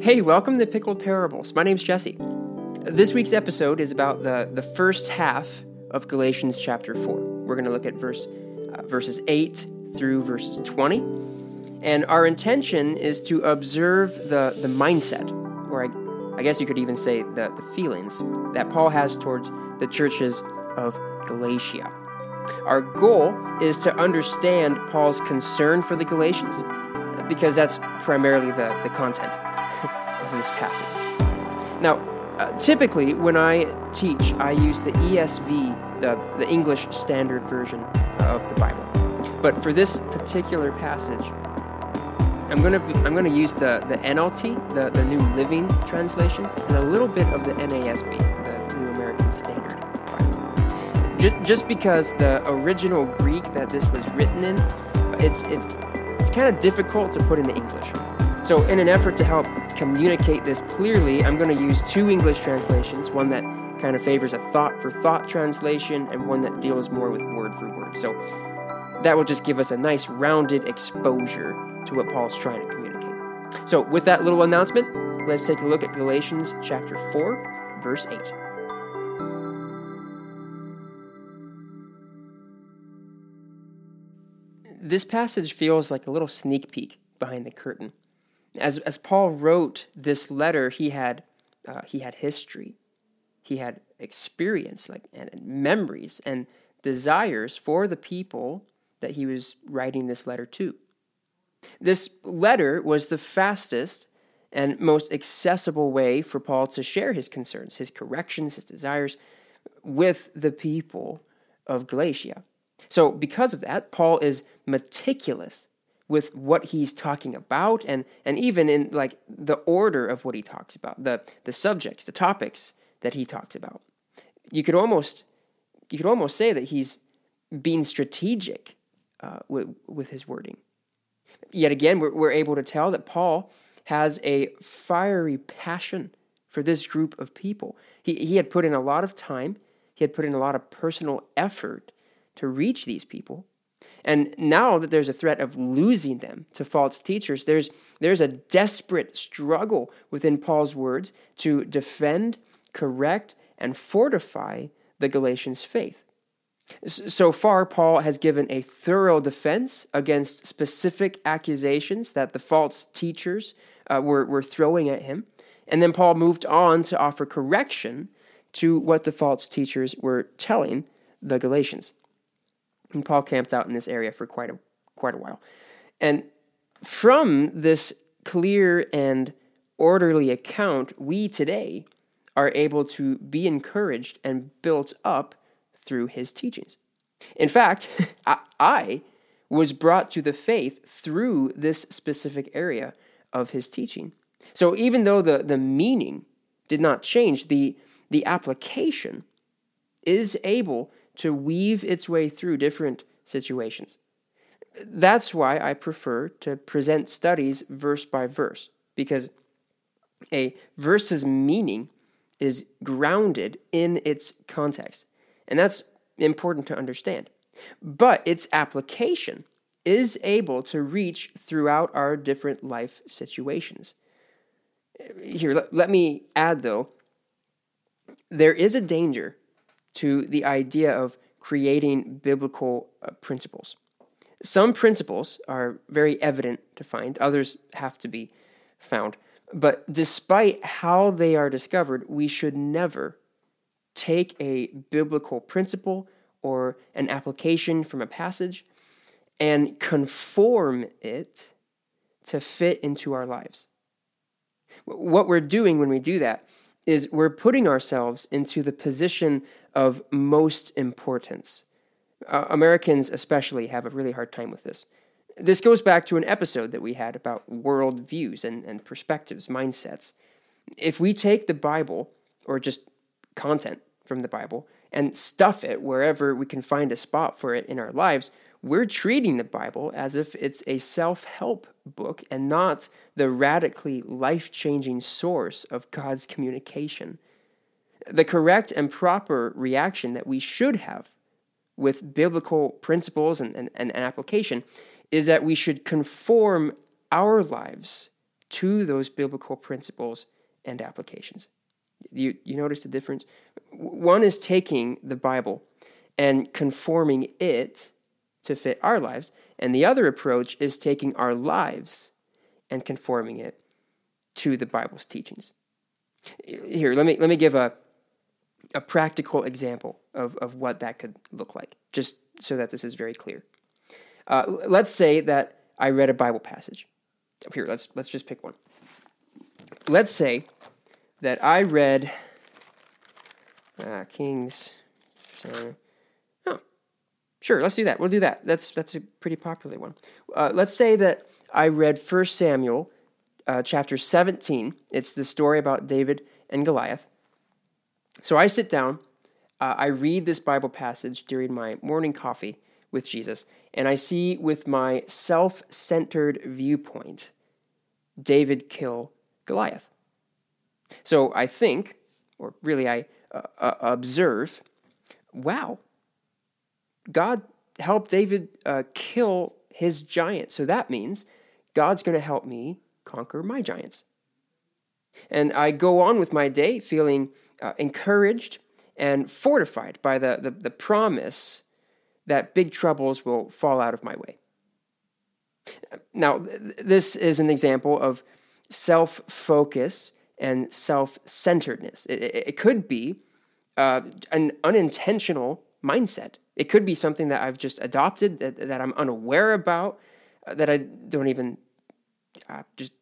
Hey, welcome to Pickled Parables. My name's Jesse. This week's episode is about the, the first half of Galatians chapter 4. We're going to look at verse, uh, verses 8 through verses 20. And our intention is to observe the, the mindset, or I, I guess you could even say the, the feelings, that Paul has towards the churches of Galatia. Our goal is to understand Paul's concern for the Galatians, because that's primarily the, the content of this passage. Now, uh, typically, when I teach, I use the ESV, the, the English Standard Version of the Bible. But for this particular passage, I'm gonna I'm gonna use the, the NLT, the, the New Living Translation, and a little bit of the NASB, the New American Standard Bible. Just, just because the original Greek that this was written in, it's it's it's kind of difficult to put into English. So, in an effort to help communicate this clearly, I'm going to use two English translations one that kind of favors a thought for thought translation, and one that deals more with word for word. So, that will just give us a nice rounded exposure to what Paul's trying to communicate. So, with that little announcement, let's take a look at Galatians chapter 4, verse 8. This passage feels like a little sneak peek behind the curtain as, as Paul wrote this letter, he had, uh, he had history, he had experience, like and, and memories and desires for the people that he was writing this letter to. This letter was the fastest and most accessible way for Paul to share his concerns, his corrections, his desires with the people of Galatia. So, because of that, Paul is meticulous with what he's talking about and and even in like the order of what he talks about the the subjects the topics that he talks about. You could almost you could almost say that he's being strategic uh, with with his wording. Yet again we're, we're able to tell that paul has a fiery passion for this group of people. He, he had put in a lot of time. He had put in a lot of personal effort to reach these people and now that there's a threat of losing them to false teachers, there's, there's a desperate struggle within Paul's words to defend, correct, and fortify the Galatians' faith. So far, Paul has given a thorough defense against specific accusations that the false teachers uh, were, were throwing at him. And then Paul moved on to offer correction to what the false teachers were telling the Galatians. And Paul camped out in this area for quite a quite a while. And from this clear and orderly account, we today are able to be encouraged and built up through his teachings. In fact, I was brought to the faith through this specific area of his teaching. So even though the, the meaning did not change, the, the application is able to weave its way through different situations. That's why I prefer to present studies verse by verse, because a verse's meaning is grounded in its context. And that's important to understand. But its application is able to reach throughout our different life situations. Here, let, let me add though, there is a danger to the idea of creating biblical uh, principles. Some principles are very evident to find, others have to be found. But despite how they are discovered, we should never take a biblical principle or an application from a passage and conform it to fit into our lives. What we're doing when we do that is we're putting ourselves into the position of most importance. Uh, Americans, especially, have a really hard time with this. This goes back to an episode that we had about world views and, and perspectives, mindsets. If we take the Bible, or just content from the Bible, and stuff it wherever we can find a spot for it in our lives, we're treating the Bible as if it's a self help book and not the radically life changing source of God's communication. The correct and proper reaction that we should have with biblical principles and, and, and application is that we should conform our lives to those biblical principles and applications. You, you notice the difference? One is taking the Bible and conforming it to fit our lives, and the other approach is taking our lives and conforming it to the Bible's teachings. Here, let me, let me give a, a practical example of, of what that could look like, just so that this is very clear. Uh, let's say that I read a Bible passage. Here, let's, let's just pick one. Let's say that I read uh, Kings. oh, sure, let's do that. We'll do that. That's that's a pretty popular one. Uh, let's say that I read First Samuel, uh, chapter 17. It's the story about David and Goliath. So I sit down, uh, I read this Bible passage during my morning coffee with Jesus, and I see with my self centered viewpoint David kill Goliath. So I think, or really I uh, uh, observe, wow, God helped David uh, kill his giant. So that means God's going to help me conquer my giants. And I go on with my day feeling uh, encouraged and fortified by the, the, the promise that big troubles will fall out of my way. Now, this is an example of self focus and self centeredness. It, it, it, could be uh, an unintentional mindset. It could be something that I've just adopted that, that I'm unaware about, uh, that I don't even uh, just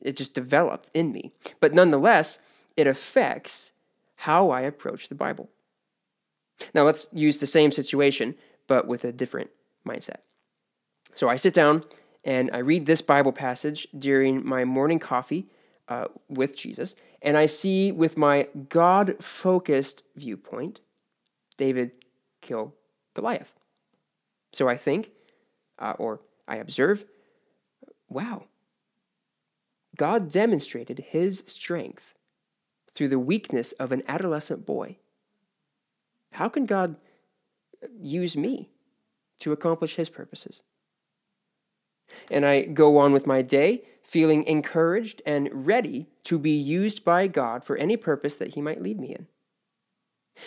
it just developed in me. But nonetheless, it affects how I approach the Bible. Now let's use the same situation, but with a different mindset. So I sit down and I read this Bible passage during my morning coffee uh, with Jesus, and I see with my God focused viewpoint, David kill Goliath. So I think, uh, or I observe, wow, God demonstrated his strength through the weakness of an adolescent boy. How can God use me to accomplish his purposes? And I go on with my day feeling encouraged and ready to be used by God for any purpose that He might lead me in.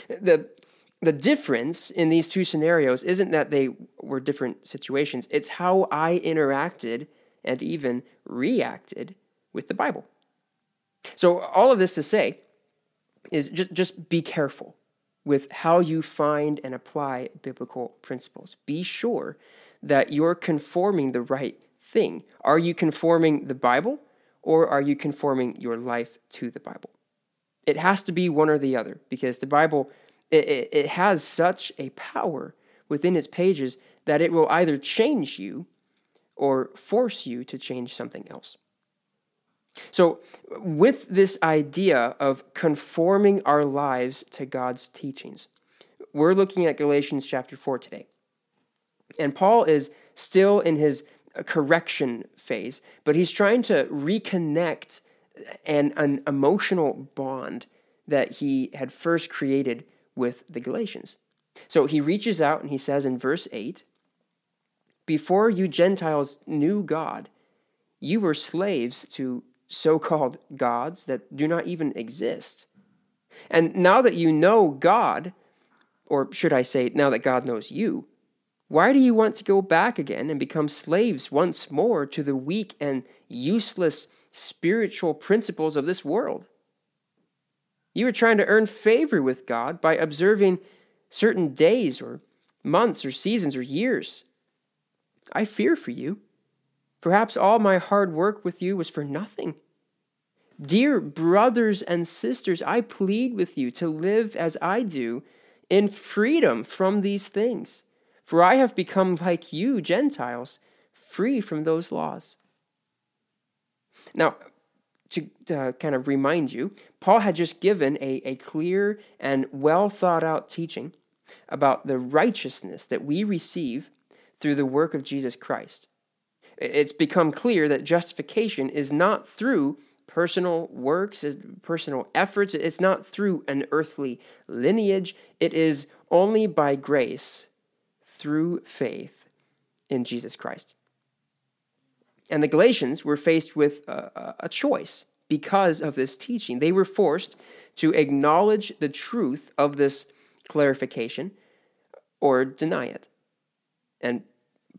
The, the difference in these two scenarios isn't that they were different situations, it's how I interacted and even reacted with the Bible. So, all of this to say is just, just be careful with how you find and apply biblical principles. Be sure that you're conforming the right thing. Are you conforming the Bible or are you conforming your life to the Bible? It has to be one or the other because the Bible it, it has such a power within its pages that it will either change you or force you to change something else. So, with this idea of conforming our lives to God's teachings, we're looking at Galatians chapter 4 today. And Paul is still in his correction phase, but he's trying to reconnect an, an emotional bond that he had first created with the Galatians. So he reaches out and he says in verse 8 Before you Gentiles knew God, you were slaves to so called gods that do not even exist. And now that you know God, or should I say, now that God knows you, why do you want to go back again and become slaves once more to the weak and useless spiritual principles of this world? You are trying to earn favor with God by observing certain days or months or seasons or years. I fear for you. Perhaps all my hard work with you was for nothing. Dear brothers and sisters, I plead with you to live as I do in freedom from these things. For I have become like you, Gentiles, free from those laws. Now, to uh, kind of remind you, Paul had just given a, a clear and well thought out teaching about the righteousness that we receive through the work of Jesus Christ. It's become clear that justification is not through personal works, personal efforts, it's not through an earthly lineage, it is only by grace through faith in Jesus Christ. And the Galatians were faced with a, a choice because of this teaching. They were forced to acknowledge the truth of this clarification or deny it. And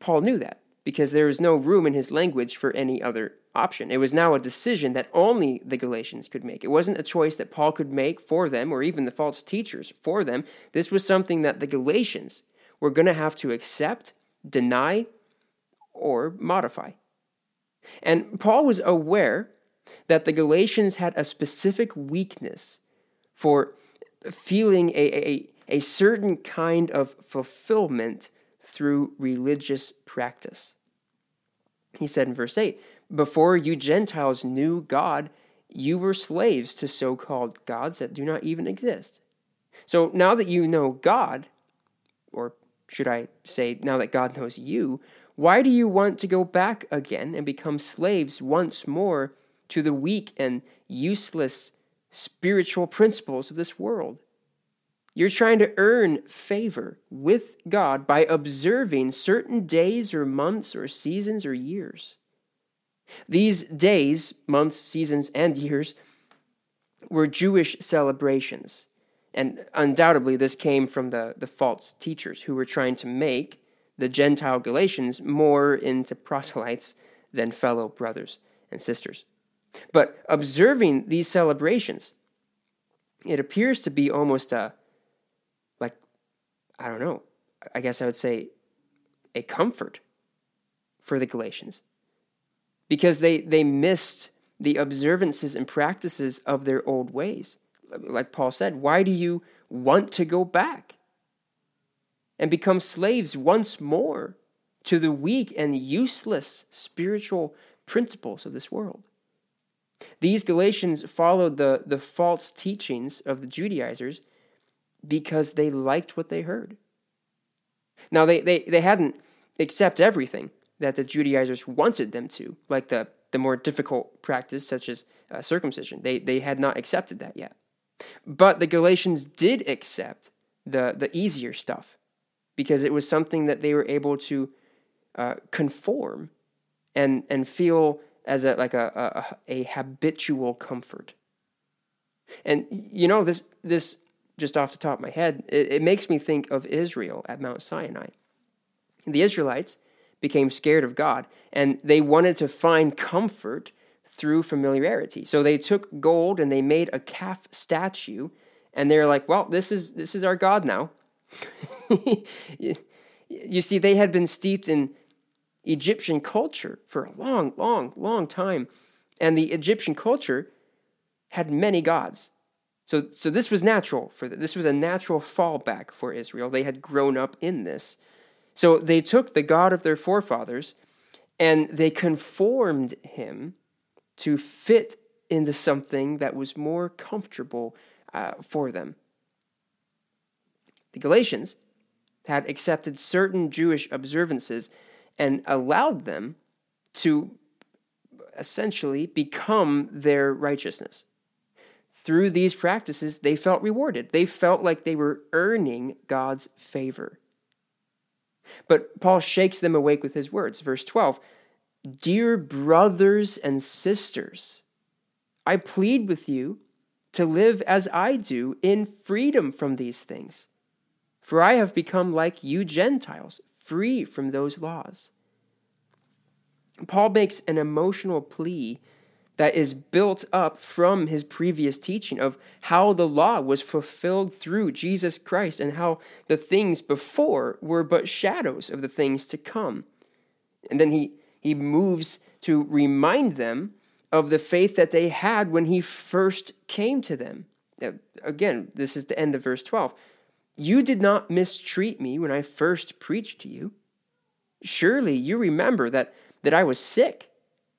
Paul knew that because there was no room in his language for any other option. It was now a decision that only the Galatians could make. It wasn't a choice that Paul could make for them or even the false teachers for them. This was something that the Galatians were going to have to accept, deny, or modify. And Paul was aware that the Galatians had a specific weakness for feeling a, a, a certain kind of fulfillment through religious practice. He said in verse 8, Before you Gentiles knew God, you were slaves to so called gods that do not even exist. So now that you know God, or should I say, now that God knows you, why do you want to go back again and become slaves once more to the weak and useless spiritual principles of this world? You're trying to earn favor with God by observing certain days or months or seasons or years. These days, months, seasons, and years were Jewish celebrations. And undoubtedly, this came from the, the false teachers who were trying to make the Gentile Galatians more into proselytes than fellow brothers and sisters. But observing these celebrations, it appears to be almost a, I don't know, I guess I would say a comfort for the Galatians because they, they missed the observances and practices of their old ways. Like Paul said, why do you want to go back and become slaves once more to the weak and useless spiritual principles of this world? These Galatians followed the, the false teachings of the Judaizers because they liked what they heard. Now, they, they, they hadn't accept everything that the Judaizers wanted them to, like the, the more difficult practice such as uh, circumcision. They, they had not accepted that yet. But the Galatians did accept the, the easier stuff because it was something that they were able to uh, conform and, and feel as a like a, a, a habitual comfort. And you know this this just off the top of my head, it, it makes me think of Israel at Mount Sinai. The Israelites became scared of God and they wanted to find comfort through familiarity. So they took gold and they made a calf statue and they're like, "Well, this is this is our God now." you see they had been steeped in Egyptian culture for a long, long, long time. And the Egyptian culture had many gods. So, so this was natural for them. This was a natural fallback for Israel. They had grown up in this. So they took the God of their forefathers and they conformed him to fit into something that was more comfortable uh, for them. The Galatians had accepted certain Jewish observances and allowed them to essentially become their righteousness. Through these practices, they felt rewarded. They felt like they were earning God's favor. But Paul shakes them awake with his words. Verse 12 Dear brothers and sisters, I plead with you to live as I do in freedom from these things. For I have become like you Gentiles, free from those laws. Paul makes an emotional plea that is built up from his previous teaching of how the law was fulfilled through Jesus Christ and how the things before were but shadows of the things to come. And then he, he moves to remind them of the faith that they had when he first came to them. Again, this is the end of verse 12. You did not mistreat me when I first preached to you. Surely you remember that, that I was sick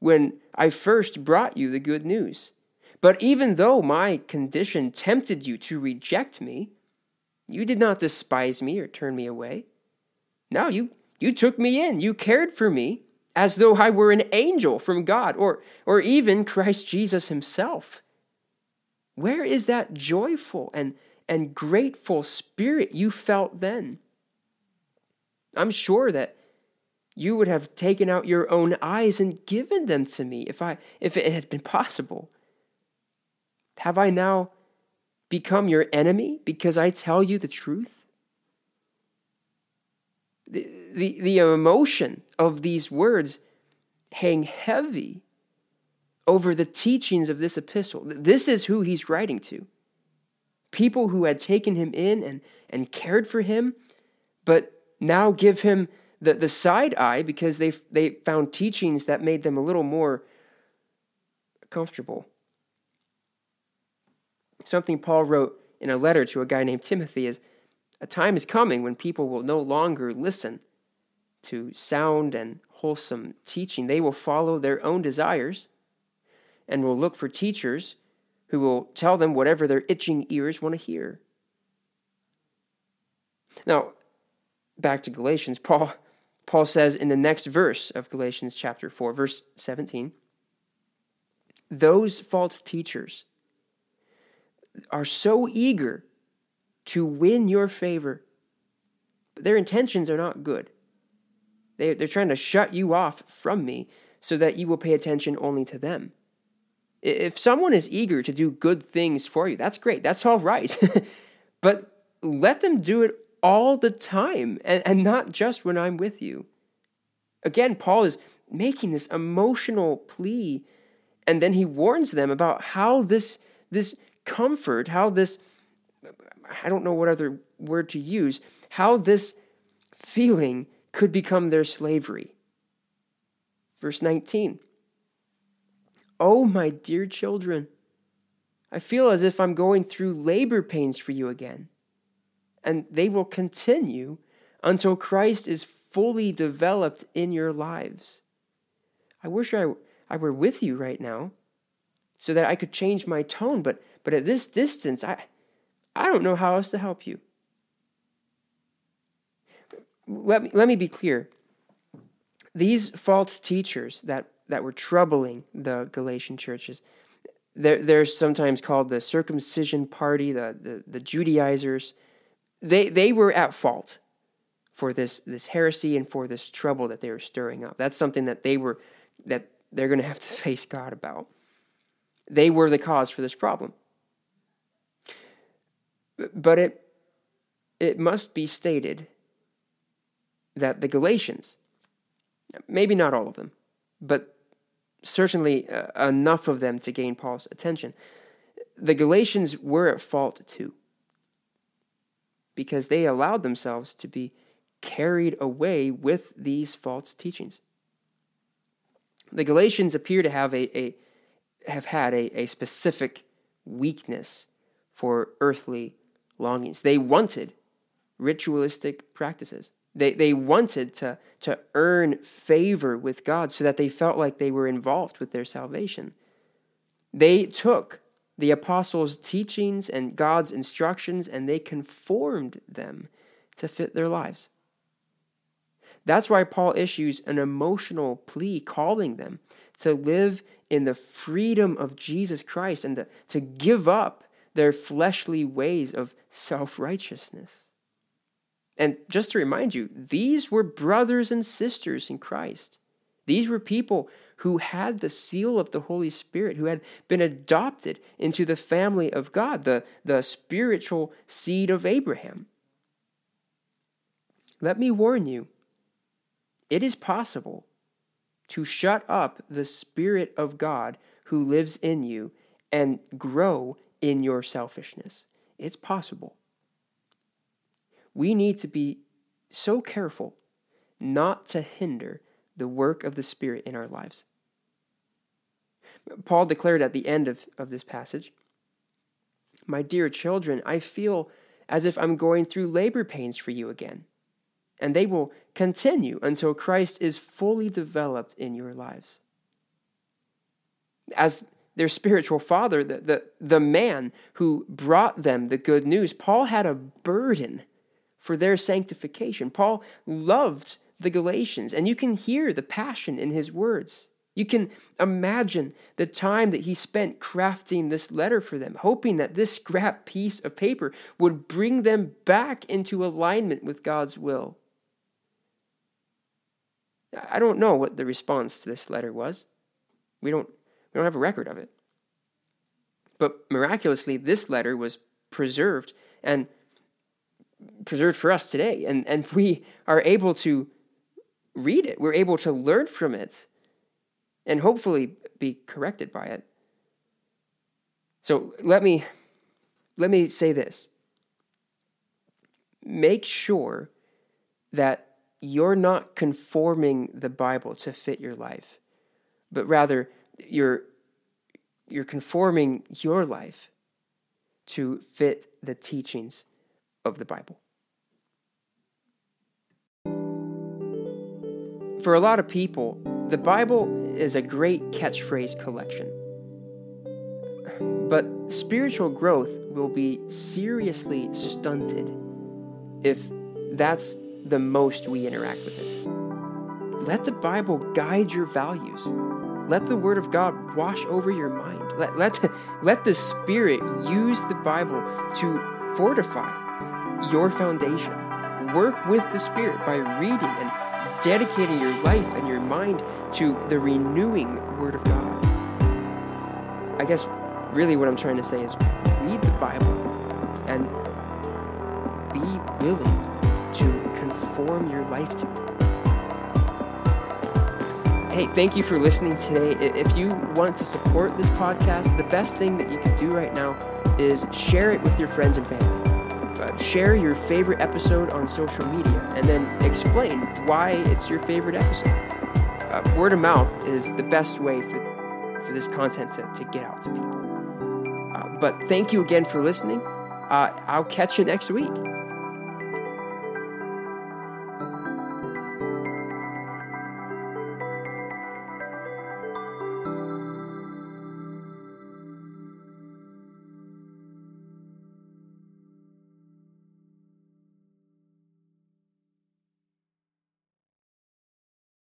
when I first brought you the good news. But even though my condition tempted you to reject me, you did not despise me or turn me away. No, you, you took me in. You cared for me as though I were an angel from God or, or even Christ Jesus himself. Where is that joyful and and grateful spirit you felt then. I'm sure that you would have taken out your own eyes and given them to me if I if it had been possible. Have I now become your enemy because I tell you the truth? The, the, the emotion of these words hang heavy over the teachings of this epistle. This is who he's writing to. People who had taken him in and, and cared for him, but now give him the, the side eye because they, they found teachings that made them a little more comfortable. Something Paul wrote in a letter to a guy named Timothy is a time is coming when people will no longer listen to sound and wholesome teaching. They will follow their own desires and will look for teachers who will tell them whatever their itching ears want to hear. Now, back to Galatians, Paul Paul says in the next verse of Galatians chapter 4, verse 17, those false teachers are so eager to win your favor, but their intentions are not good. They, they're trying to shut you off from me so that you will pay attention only to them. If someone is eager to do good things for you, that's great. That's all right. but let them do it all the time and, and not just when I'm with you. Again, Paul is making this emotional plea, and then he warns them about how this, this comfort, how this, I don't know what other word to use, how this feeling could become their slavery. Verse 19 Oh, my dear children, I feel as if I'm going through labor pains for you again. And they will continue until Christ is fully developed in your lives. I wish I, I were with you right now so that I could change my tone, but, but at this distance, I, I don't know how else to help you. Let me, let me be clear. These false teachers that that were troubling the Galatian churches. They're, they're sometimes called the circumcision party, the, the, the Judaizers. They, they were at fault for this, this heresy and for this trouble that they were stirring up. That's something that they were that they're going to have to face God about. They were the cause for this problem. But it it must be stated that the Galatians, maybe not all of them, but certainly uh, enough of them to gain Paul's attention. The Galatians were at fault too, because they allowed themselves to be carried away with these false teachings. The Galatians appear to have a, a have had a, a specific weakness for earthly longings. They wanted ritualistic practices. They, they wanted to, to earn favor with God so that they felt like they were involved with their salvation. They took the apostles' teachings and God's instructions and they conformed them to fit their lives. That's why Paul issues an emotional plea calling them to live in the freedom of Jesus Christ and to, to give up their fleshly ways of self righteousness. And just to remind you, these were brothers and sisters in Christ. These were people who had the seal of the Holy Spirit, who had been adopted into the family of God, the, the spiritual seed of Abraham. Let me warn you, it is possible to shut up the Spirit of God who lives in you and grow in your selfishness. It's possible we need to be so careful not to hinder the work of the Spirit in our lives. Paul declared at the end of, of this passage, My dear children, I feel as if I'm going through labor pains for you again. And they will continue until Christ is fully developed in your lives. As their spiritual father, the, the, the man who brought them the good news, Paul had a burden for their sanctification. Paul loved the Galatians, and you can hear the passion in his words. You can imagine the time that he spent crafting this letter for them, hoping that this scrap piece of paper would bring them back into alignment with God's will. I don't know what the response to this letter was. We don't we don't have a record of it. But miraculously this letter was preserved and preserved for us today and and we are able to read it. We're able to learn from it and hopefully be corrected by it. So let me let me say this. Make sure that you're not conforming the Bible to fit your life, but rather you're you're conforming your life to fit the teachings of the Bible. For a lot of people, the Bible is a great catchphrase collection. But spiritual growth will be seriously stunted if that's the most we interact with it. Let the Bible guide your values. Let the Word of God wash over your mind. Let, let, let the Spirit use the Bible to fortify your foundation. Work with the Spirit by reading and dedicating your life and your mind to the renewing Word of God. I guess really what I'm trying to say is read the Bible and be willing to conform your life to it. Hey, thank you for listening today. If you want to support this podcast, the best thing that you can do right now is share it with your friends and family. Uh, share your favorite episode on social media and then explain why it's your favorite episode. Uh, word of mouth is the best way for, for this content to, to get out to people. Uh, but thank you again for listening. Uh, I'll catch you next week.